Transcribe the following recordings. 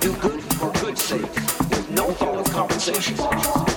Do good for good's sake, with no thought of compensation.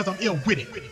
Because I'm ill with it.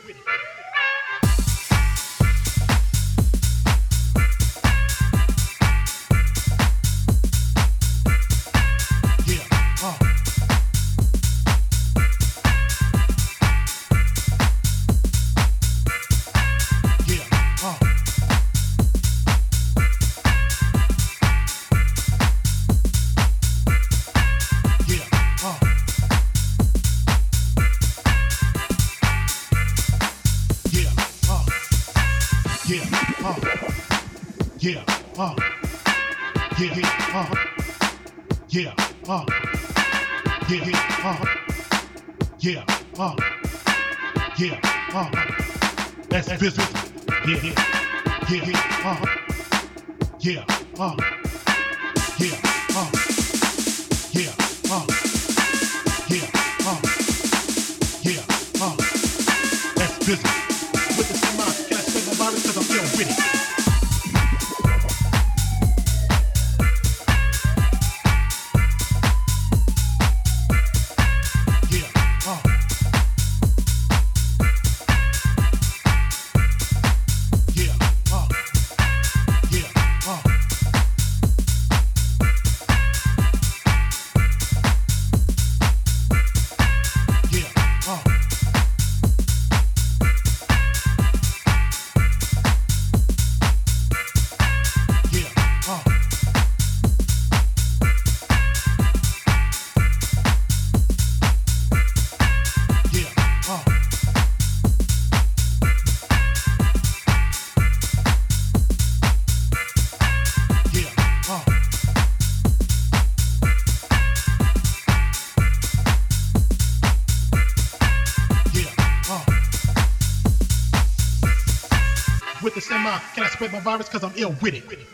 Spread my virus because I'm ill with it.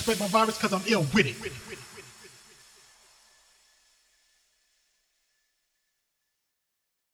Spread my virus? Cause I'm ill with it.